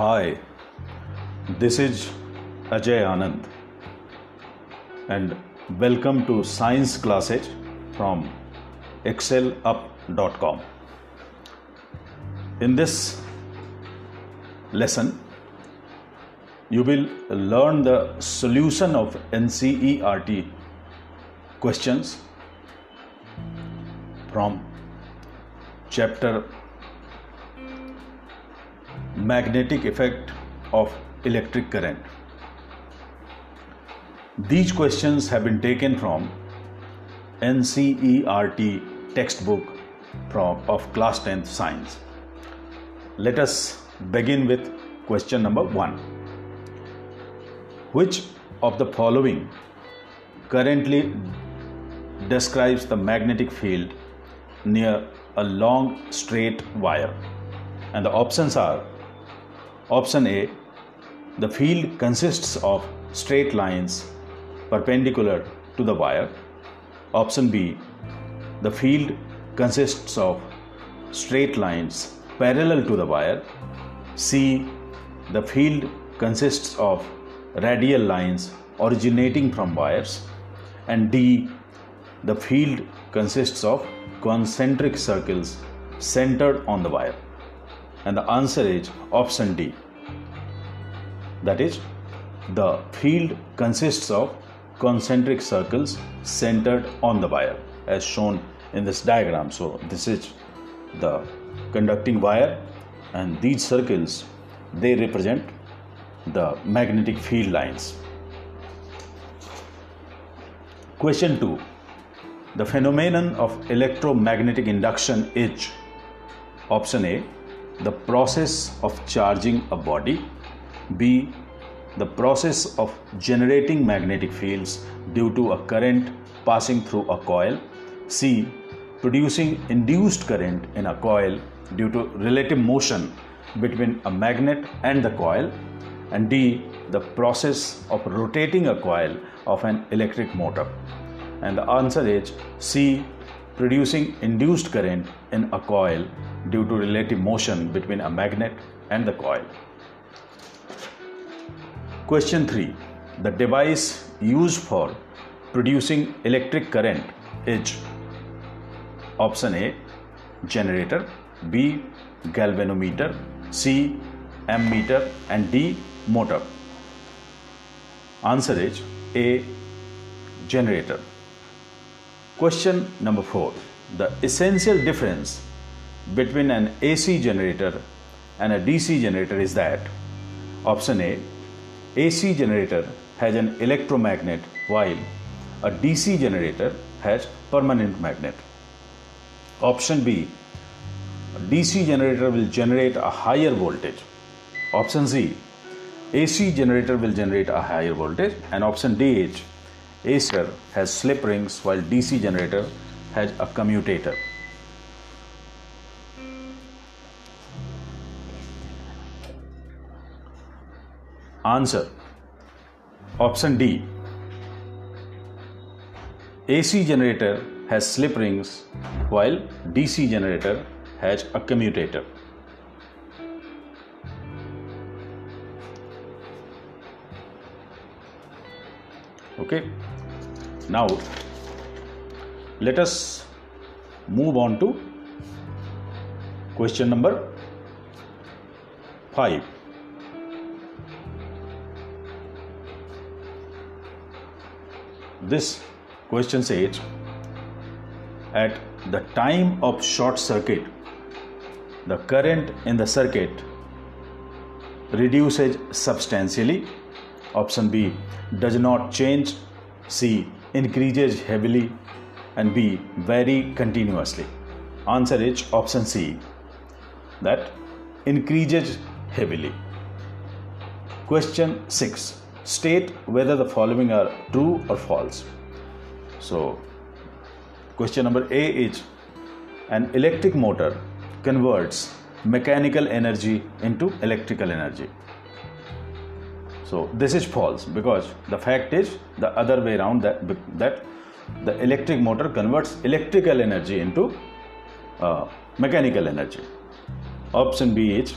Hi, this is Ajay Anand, and welcome to Science Classes from excelup.com. In this lesson, you will learn the solution of NCERT questions from chapter magnetic effect of electric current. These questions have been taken from NCERT textbook from, of class 10th science. Let us begin with question number 1. Which of the following currently describes the magnetic field near a long straight wire? And the options are Option A The field consists of straight lines perpendicular to the wire. Option B The field consists of straight lines parallel to the wire. C The field consists of radial lines originating from wires. And D The field consists of concentric circles centered on the wire. And the answer is option D. That is, the field consists of concentric circles centered on the wire as shown in this diagram. So, this is the conducting wire, and these circles they represent the magnetic field lines. Question 2 The phenomenon of electromagnetic induction is option A the process of charging a body, B. The process of generating magnetic fields due to a current passing through a coil, C. Producing induced current in a coil due to relative motion between a magnet and the coil, and D. The process of rotating a coil of an electric motor. And the answer is C. Producing induced current in a coil due to relative motion between a magnet and the coil. Question 3. The device used for producing electric current is option A generator, B galvanometer, C ammeter and D motor. Answer is A generator. Question number 4. The essential difference between an AC generator and a DC generator is that option A AC generator has an electromagnet while a DC generator has permanent magnet. Option B DC generator will generate a higher voltage. Option C AC generator will generate a higher voltage and option D is AC has slip rings while DC generator has a commutator. Answer Option D AC generator has slip rings while DC generator has a commutator. Okay, now let us move on to question number 5. This question says at the time of short circuit, the current in the circuit reduces substantially. Option B does not change. C increases heavily. And B vary continuously. Answer is option C that increases heavily. Question 6 state whether the following are true or false. So, question number A is an electric motor converts mechanical energy into electrical energy. So, this is false because the fact is the other way around that, that the electric motor converts electrical energy into uh, mechanical energy. Option B is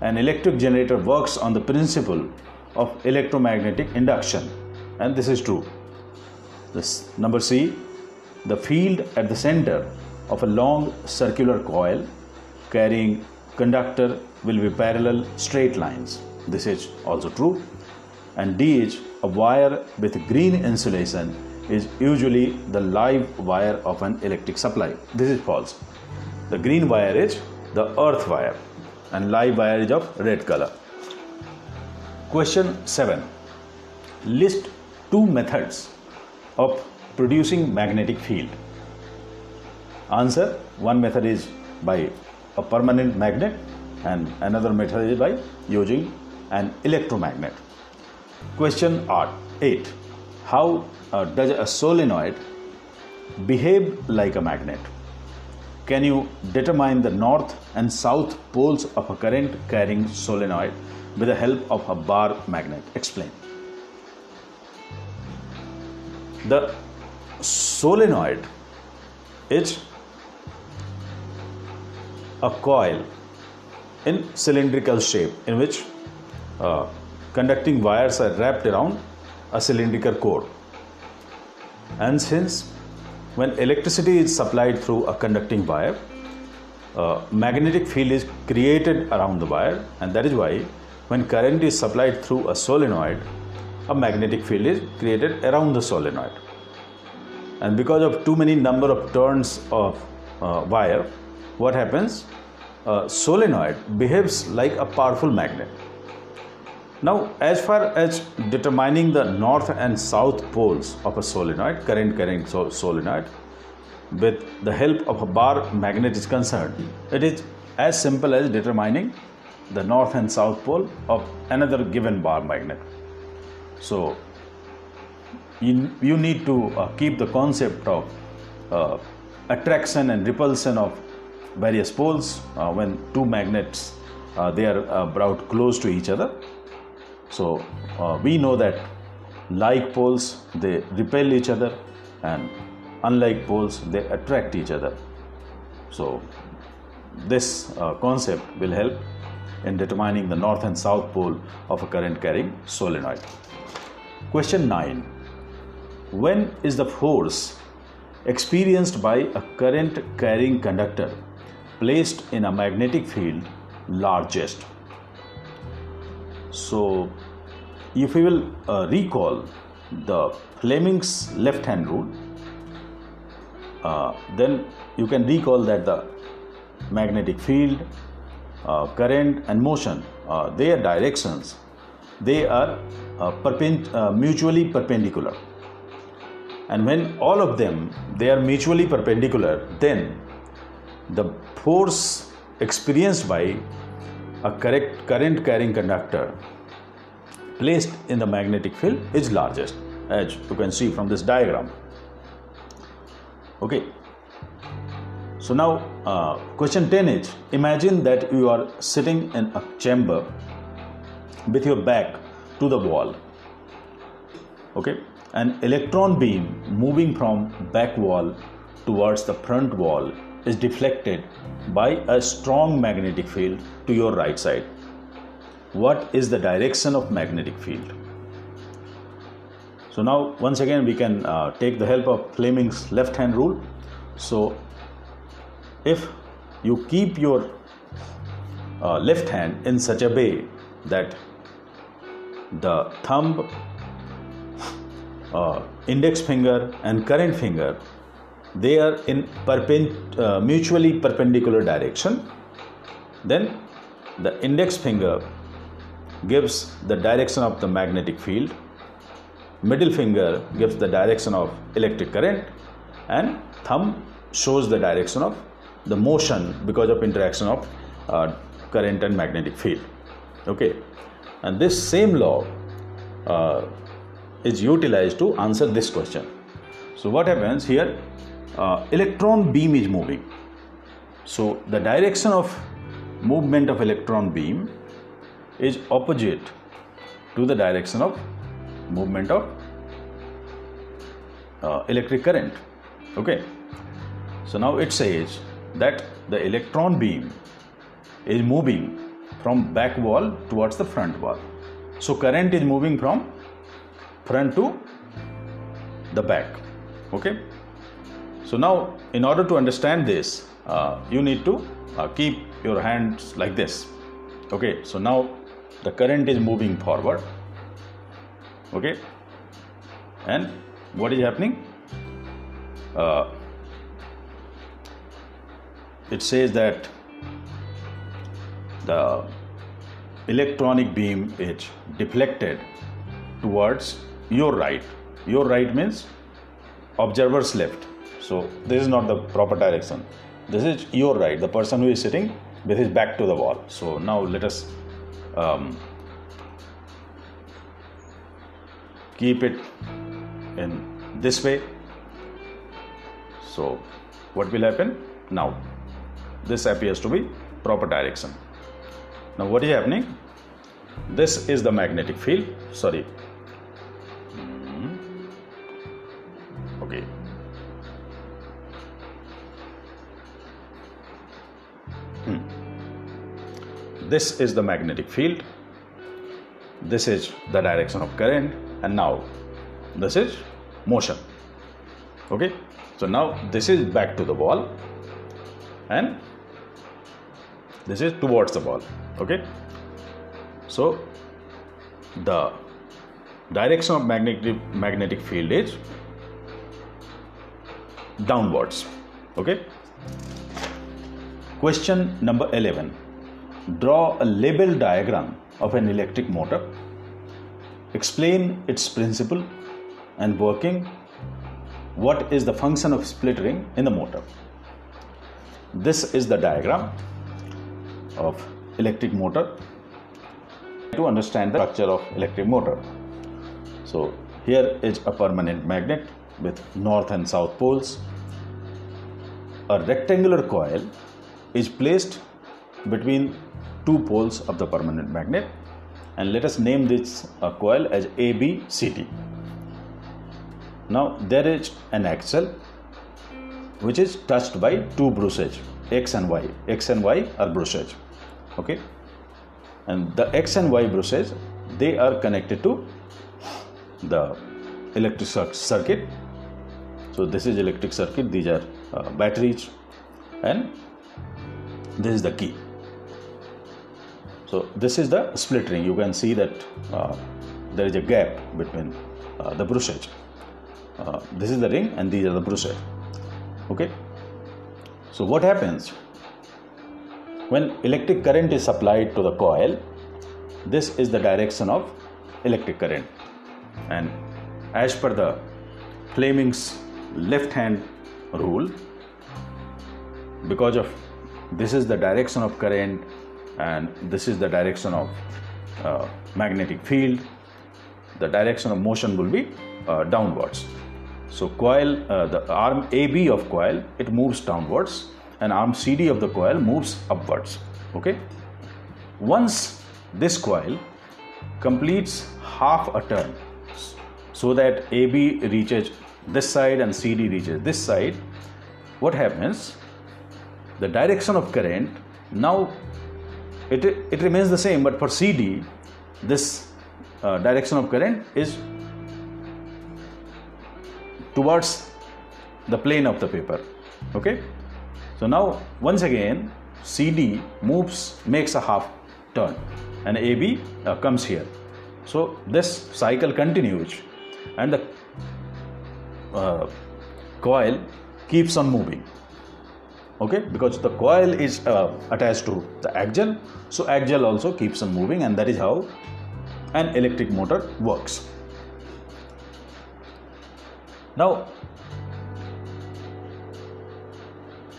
an electric generator works on the principle of electromagnetic induction. And this is true. This number c the field at the center of a long circular coil carrying conductor will be parallel straight lines. This is also true and dh a wire with green insulation is usually the live wire of an electric supply this is false the green wire is the earth wire and live wire is of red color. Question 7. List two methods of producing magnetic field. Answer One method is by a permanent magnet and another method is by using an electromagnet. Question 8. How uh, does a solenoid behave like a magnet? Can you determine the north and south poles of a current carrying solenoid with the help of a bar magnet? Explain. The solenoid is a coil in cylindrical shape in which uh, conducting wires are wrapped around a cylindrical core. And since when electricity is supplied through a conducting wire, a magnetic field is created around the wire, and that is why when current is supplied through a solenoid, a magnetic field is created around the solenoid. And because of too many number of turns of uh, wire, what happens? A solenoid behaves like a powerful magnet now, as far as determining the north and south poles of a solenoid, current carrying solenoid, with the help of a bar magnet is concerned, it is as simple as determining the north and south pole of another given bar magnet. So, you, you need to uh, keep the concept of uh, attraction and repulsion of various poles uh, when two magnets uh, they are uh, brought close to each other so uh, we know that like poles they repel each other and unlike poles they attract each other. So this uh, concept will help in determining the north and south pole of a current carrying solenoid. Question 9. When is the force experienced by a current carrying conductor placed in a magnetic field largest? So, if we will uh, recall the Fleming's left hand rule, uh, then you can recall that the magnetic field, uh, current, and motion, their directions, they are uh, uh, mutually perpendicular. And when all of them they are mutually perpendicular, then the force experienced by a correct current carrying conductor placed in the magnetic field is largest as you can see from this diagram. Okay. So now uh, question 10 is imagine that you are sitting in a chamber with your back to the wall okay an electron beam moving from back wall towards the front wall is deflected by a strong magnetic field to your right side. What is the direction of magnetic field? So now once again we can uh, take the help of Fleming's left hand rule. So if you keep your uh, left hand in such a way that the thumb, uh, index finger and current finger they are in perpend- uh, mutually perpendicular direction. Then the index finger gives the direction of the magnetic field. Middle finger gives the direction of electric current. And thumb shows the direction of the motion because of interaction of uh, current and magnetic field. Okay. And this same law uh, is utilized to answer this question. So what happens here uh, electron beam is moving. So the direction of movement of electron beam is opposite to the direction of movement of uh, electric current. Okay. So now it says that the electron beam is moving from back wall towards the front wall. So current is moving from front to the back. Okay. So now, in order to understand this, uh, you need to uh, keep your hands like this. Okay. So now the current is moving forward. Okay. And what is happening? Uh, it says that the electronic beam is deflected towards your right. Your right means observer's left. So this is not the proper direction. This is your right. The person who is sitting with his back to the wall. So now let us um, keep it in this way. So what will happen now? This appears to be proper direction. Now what is happening? This is the magnetic field. Sorry. This is the magnetic field. This is the direction of current, and now this is motion. Okay, so now this is back to the ball. And this is towards the ball. Okay? So the direction of magnetic magnetic field is downwards. Okay? Question number 11 draw a label diagram of an electric motor explain its principle and working what is the function of split ring in the motor this is the diagram of electric motor to understand the structure of electric motor. So here is a permanent magnet with north and south poles. A rectangular coil is placed between two poles of the permanent magnet. And let us name this uh, coil as ABCD. Now there is an axle which is touched by two brushes x and y. x and y are brushes okay? And the x and y brushes they are connected to the electric circuit. So this is electric circuit. These are uh, batteries. And this is the key so this is the split ring. You can see that uh, there is a gap between uh, the brushes uh, this is the ring and these are the brushes okay? So what happens? When electric current is supplied to the coil, this is the direction of electric current. And as per the Fleming's left hand rule, because of this is the direction of current and this is the direction of uh, magnetic field, the direction of motion will be uh, downwards. So coil, uh, the arm AB of coil, it moves downwards and arm CD of the coil moves upwards. Okay. Once this coil completes half a turn so that AB reaches this side and CD reaches this side, what happens? The direction of current now it, it remains the same, but for CD, this uh, direction of current is towards the plane of the paper. Okay, so now once again CD moves, makes a half turn and AB uh, comes here. So this cycle continues and the uh, coil keeps on moving. Okay, because the coil is uh, attached to the axle, so axle also keeps on moving, and that is how an electric motor works. Now,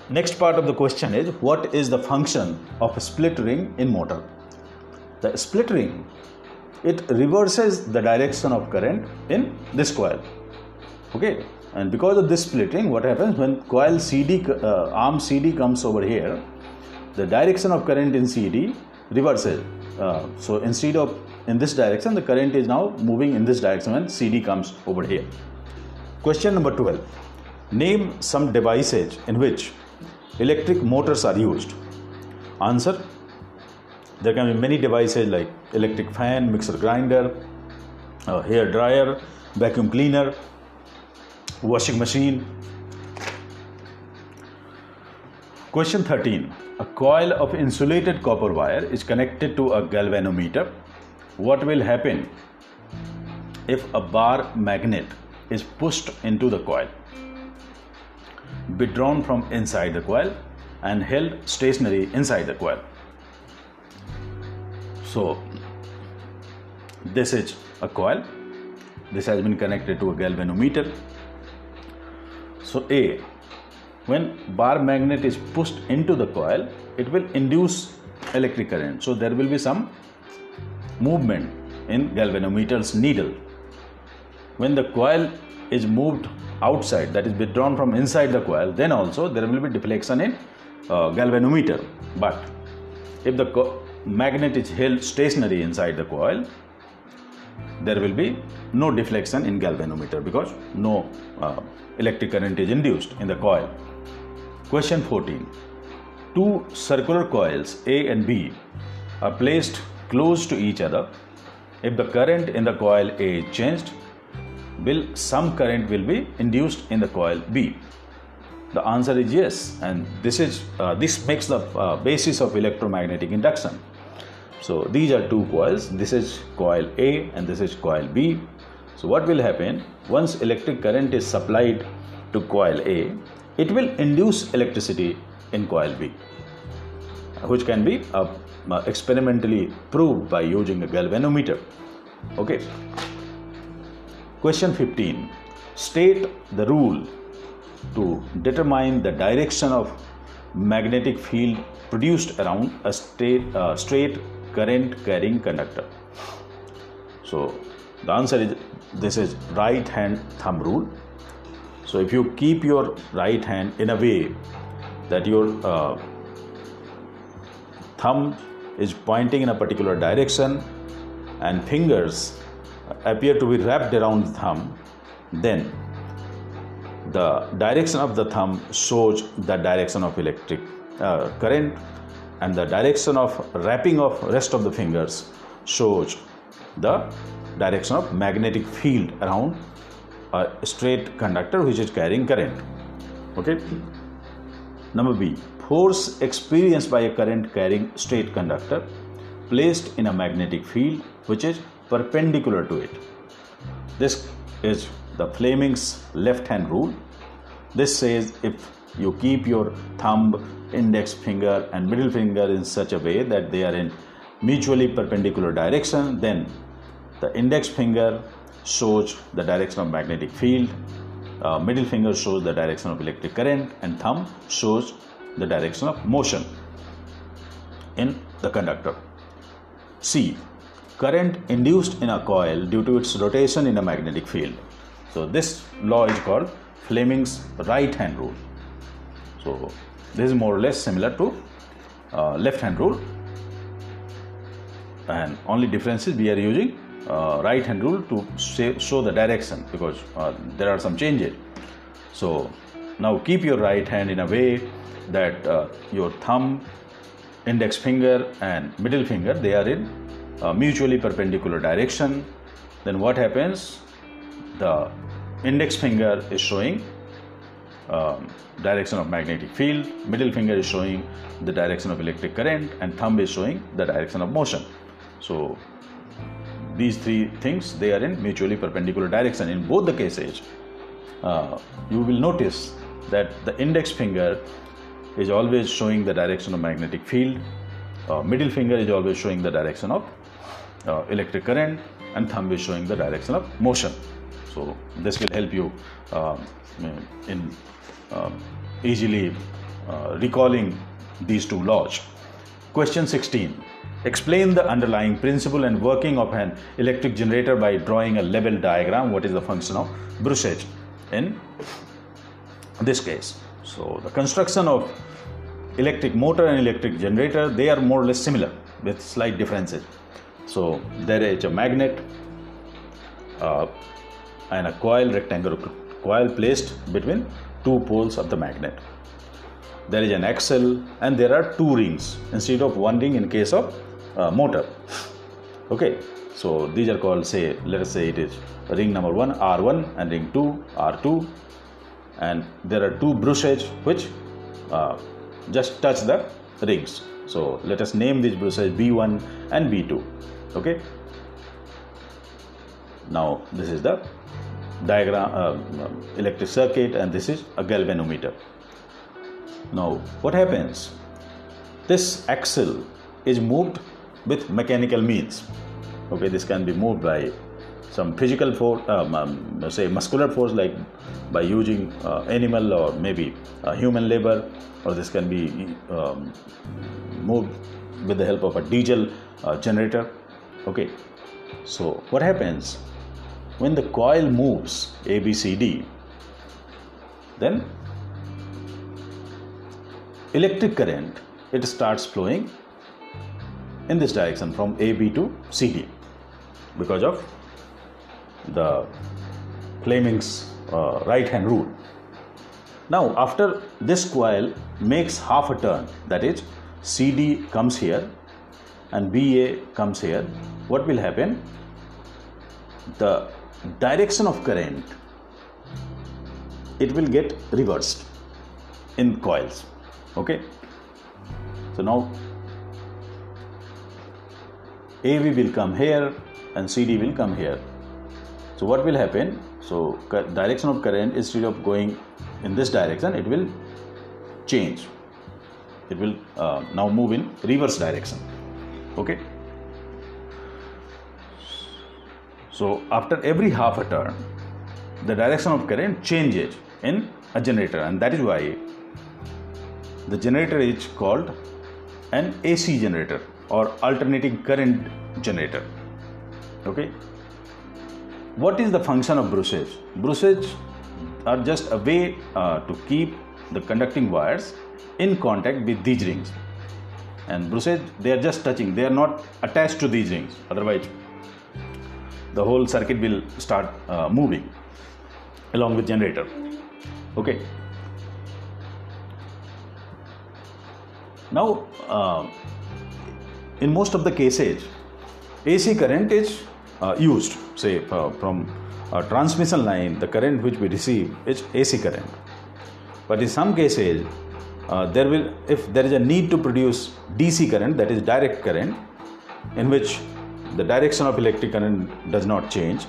Next part of the question is what is the function of a split ring in motor? The split ring it reverses the direction of current in this coil. Okay, and because of this split ring what happens when coil CD uh, arm CD comes over here, the direction of current in CD reverses. Uh, so instead of in this direction, the current is now moving in this direction when CD comes over here. Question number 12. Name some devices in which electric motors are used? Answer there can be many devices like electric fan mixer grinder uh, hair dryer vacuum cleaner washing machine. Question 13 a coil of insulated copper wire is connected to a galvanometer. What will happen if a bar magnet is pushed into the coil? Withdrawn from inside the coil and held stationary inside the coil. So this is a coil. This has been connected to a galvanometer so a when bar magnet is pushed into the coil it will induce electric current. So there will be some movement in galvanometer's needle. When the coil is moved outside that is withdrawn from inside the coil then also there will be deflection in uh, galvanometer. But if the co- magnet is held stationary inside the coil there will be no deflection in galvanometer because no uh, electric current is induced in the coil question 14 two circular coils a and b are placed close to each other if the current in the coil a is changed will some current will be induced in the coil B? The answer is yes, and this is uh, this makes the uh, basis of electromagnetic induction. So these are two coils. This is coil A and this is coil B. So what will happen once electric current is supplied to coil A, it will induce electricity in coil B, which can be uh, experimentally proved by using a galvanometer. Okay. Question 15. State the rule to determine the direction of magnetic field produced around a straight, uh, straight current carrying conductor. So the answer is this is right hand thumb rule. So if you keep your right hand in a way that your uh, thumb is pointing in a particular direction and fingers appear to be wrapped around the thumb, then the direction of the thumb shows the direction of electric uh, current and the direction of wrapping of rest of the fingers shows the direction of magnetic field around a straight conductor which is carrying current okay number b force experienced by a current carrying straight conductor placed in a magnetic field which is perpendicular to it. This is the Fleming's left hand rule. This says if you keep your thumb, index finger, and middle finger in such a way that they are in mutually perpendicular direction, then the index finger shows the direction of magnetic field, uh, middle finger shows the direction of electric current, and thumb shows the direction of motion in the conductor. C current induced in a coil due to its rotation in a magnetic field. So this law is called Fleming's right hand rule. So this is more or less similar to uh, left hand rule. And only difference is we are using uh, right hand rule to say, show the direction because uh, there are some changes. So now keep your right hand in a way that uh, your thumb, index finger and middle finger they are in uh, mutually perpendicular direction. Then what happens? The index finger is showing um, direction of magnetic field. Middle finger is showing the direction of electric current and thumb is showing the direction of motion. So these three things they are in mutually perpendicular direction. In both the cases uh, you will notice that the index finger is always showing the direction of magnetic field. Uh, middle finger is always showing the direction of uh, electric current and thumb is showing the direction of motion so this will help you uh, in uh, easily recalling these two laws. Question 16 explain the underlying principle and working of an electric generator by drawing a level diagram. What is the function of brushes in this case? So the construction of electric motor and electric generator they are more or less similar with slight differences. So there is a magnet uh, and a coil rectangular coil placed between two poles of the magnet. There is an axle and there are two rings instead of one ring in case of uh, motor. Okay so these are called say let us say it is ring number 1 r1 and ring 2 r2 and there are two brushes which uh, just touch the rings. So let us name these brushes b1 and b2 okay. Now this is the diagram uh, electric circuit and this is a galvanometer. Now what happens? This axle is moved with mechanical means. Okay this can be moved by some physical force um, um, say muscular force like by using uh, animal or maybe uh, human labor or this can be um, moved with the help of a diesel uh, generator. Okay so what happens when the coil moves ABCD then electric current it starts flowing in this direction from AB to CD because of the Fleming's uh, right hand rule. Now, after this coil makes half a turn, that is, CD comes here and BA comes here, what will happen? The direction of current it will get reversed in coils. Okay, so now AB will come here and CD will come here. So what will happen? So direction of current instead of going in this direction, it will change. It will uh, now move in reverse direction. Okay. So after every half a turn, the direction of current changes in a generator, and that is why the generator is called an AC generator or alternating current generator. Okay. What is the function of brushes? Brushes are just a way uh, to keep the conducting wires in contact with these rings. And brushes, they are just touching, they are not attached to these rings. Otherwise, the whole circuit will start uh, moving along with generator. Okay. Now, uh, in most of the cases, AC current is uh, used. Say uh, from a transmission line, the current which we receive is AC current. But in some cases, uh, there will, if there is a need to produce DC current, that is direct current, in which the direction of electric current does not change,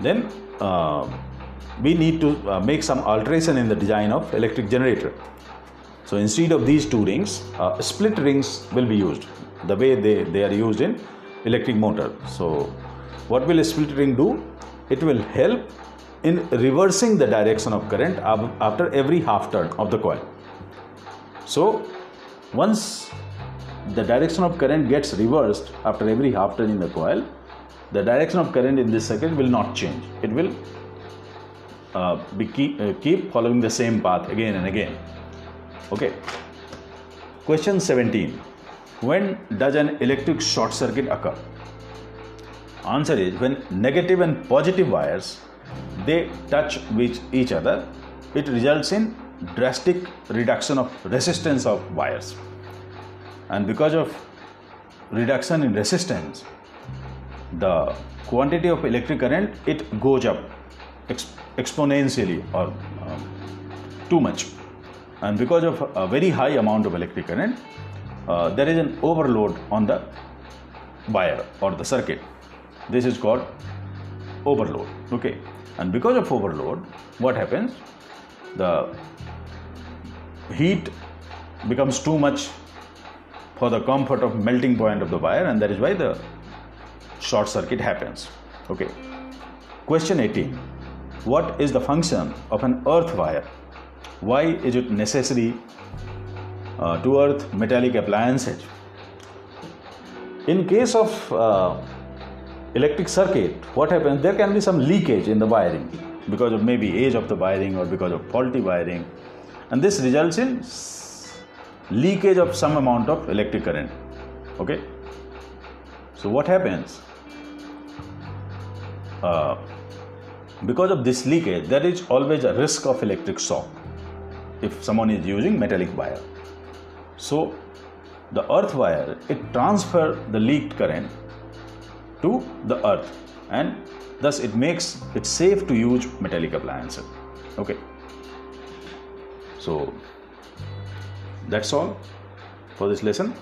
then uh, we need to uh, make some alteration in the design of electric generator. So instead of these two rings, uh, split rings will be used the way they, they are used in electric motor. So what will a split ring do? It will help in reversing the direction of current after every half turn of the coil. So once the direction of current gets reversed after every half turn in the coil, the direction of current in this circuit will not change. It will uh, be keep, uh, keep following the same path again and again. Okay. Question 17. When does an electric short circuit occur? Answer is when negative and positive wires they touch with each other, it results in drastic reduction of resistance of wires. And because of reduction in resistance, the quantity of electric current it goes up exp- exponentially or um, too much. And because of a very high amount of electric current uh, there is an overload on the wire or the circuit. This is called overload okay? And because of overload what happens? The heat becomes too much for the comfort of melting point of the wire and that is why the short circuit happens. Okay. Question 18 what is the function of an earth wire? Why is it necessary uh, to earth metallic appliances. In case of uh, electric circuit, what happens? There can be some leakage in the wiring because of maybe age of the wiring or because of faulty wiring, and this results in leakage of some amount of electric current. Okay. So what happens? Uh, because of this leakage, there is always a risk of electric shock if someone is using metallic wire. So, the earth wire it transfer the leaked current to the earth and thus it makes it safe to use metallic appliances okay so that's all for this lesson